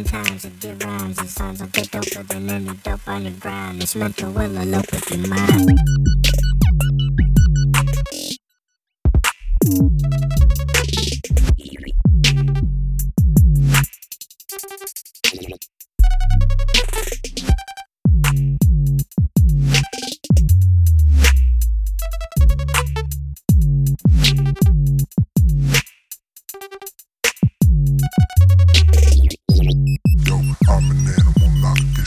In times get rhymes, it sounds a bit doper than any dope on the ground. It's meant to will elope with your mind.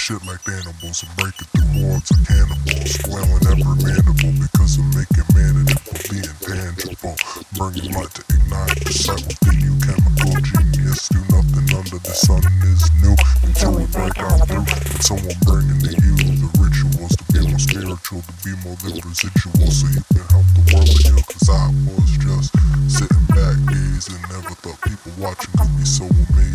Shit like animals. I'm breaking through hordes of cannibals, flailing every mandible because I'm making manageable, being tangible. Burning light to ignite the sight within you, chemical genius. Do nothing under the sun is new until we break out through. And someone bringing to you the rituals to be more spiritual, to be more than residual, so you can help the world heal. Cause I was just sitting back, gazing, never thought people watching could be so amazing.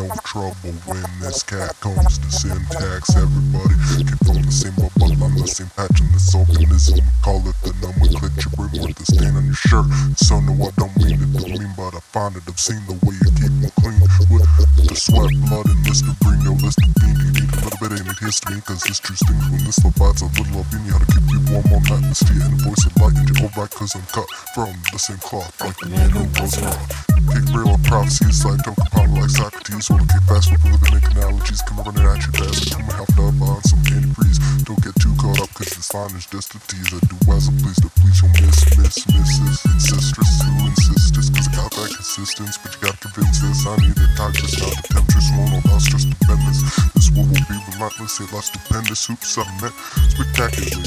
No trouble when this cat comes to syntax. Everybody came from the same bubble, I'm the same patch in this organism. Call it the nomenclature, with the stain on your shirt. So no, I don't mean it to mean, but I find it obscene the way you keep me clean with the sweat, blood, and Listerine. Yo, Listerine, you need a little bit of history, cause this true stings when this provides a little of you how to keep you warm all night. Mystea and a voice of light, and you're alright, cause I'm cut from the same cloth, like the man who wrong. Kick real of prophecies like don't compound like Socrates. Wanna kick fast with living analogies. Come running at you fast like I'm half up on some antifreeze. Don't get too caught up cause this line is just a tease. I do as I please to please your miss, miss, misses. Incestress who insist just cause I got that consistence. But you gotta convince this. I need a tigress, not a temptress. Won't allow stress to bend this. This war will be relentless. It lasts stupendous. Hoops I met spectacular.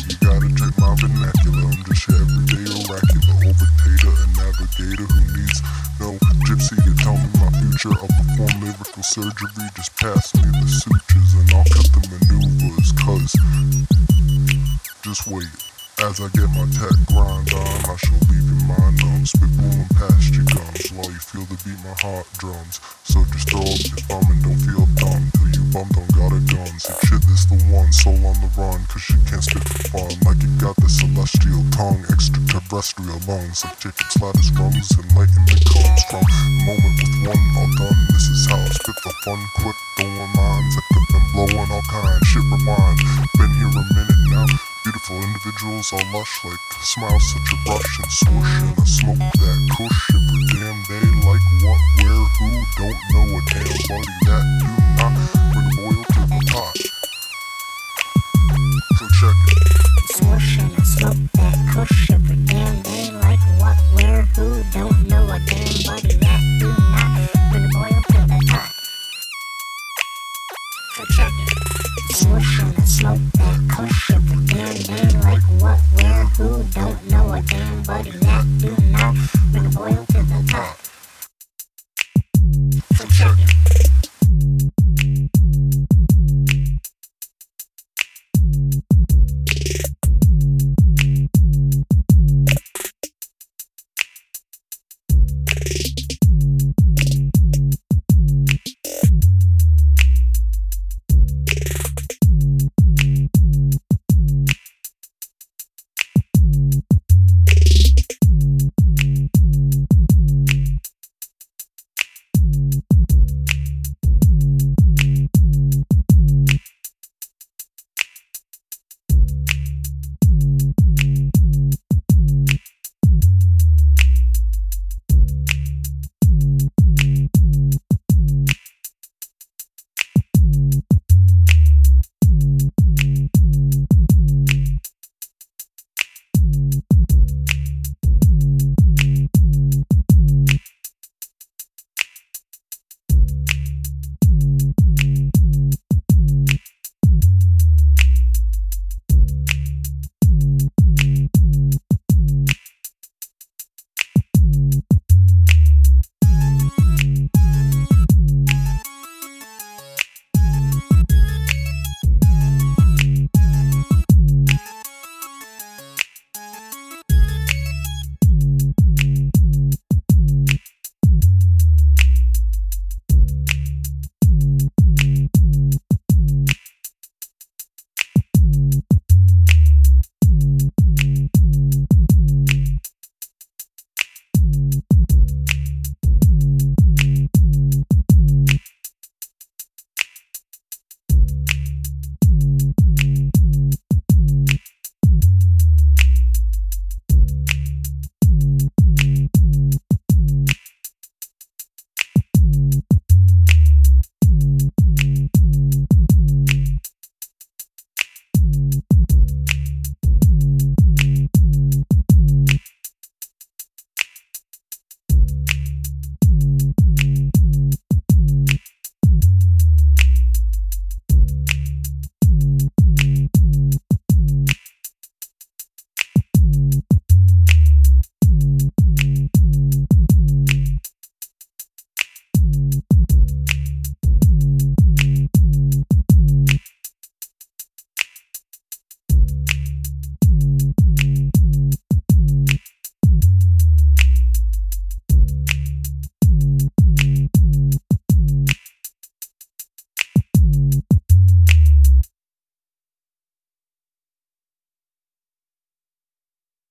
Surgery. Just pass me the sutures and I'll cut the maneuvers. Cause just wait. As I get my tech grind on, I shall leave your mind numb. Spitballing past your gums while you feel the beat my heart drums. So just throw up your thumb and don't feel dumb till you bum don't got a gun. Sick shit, this the one. Soul on the run, cause you can't spit for fun. Like you got the celestial tongue, extraterrestrial lungs. Like Jacob's lattice rungs, enlightenment comes from moment with one done. This is how I spit the fun, quick throwing lines. I've been blowing all kinds, shit rewind. Been here a minute now. Beautiful individuals all lush like smiles such a brush and swoosh. And I smoke that Kush every damn day like what, where, who, don't know a damn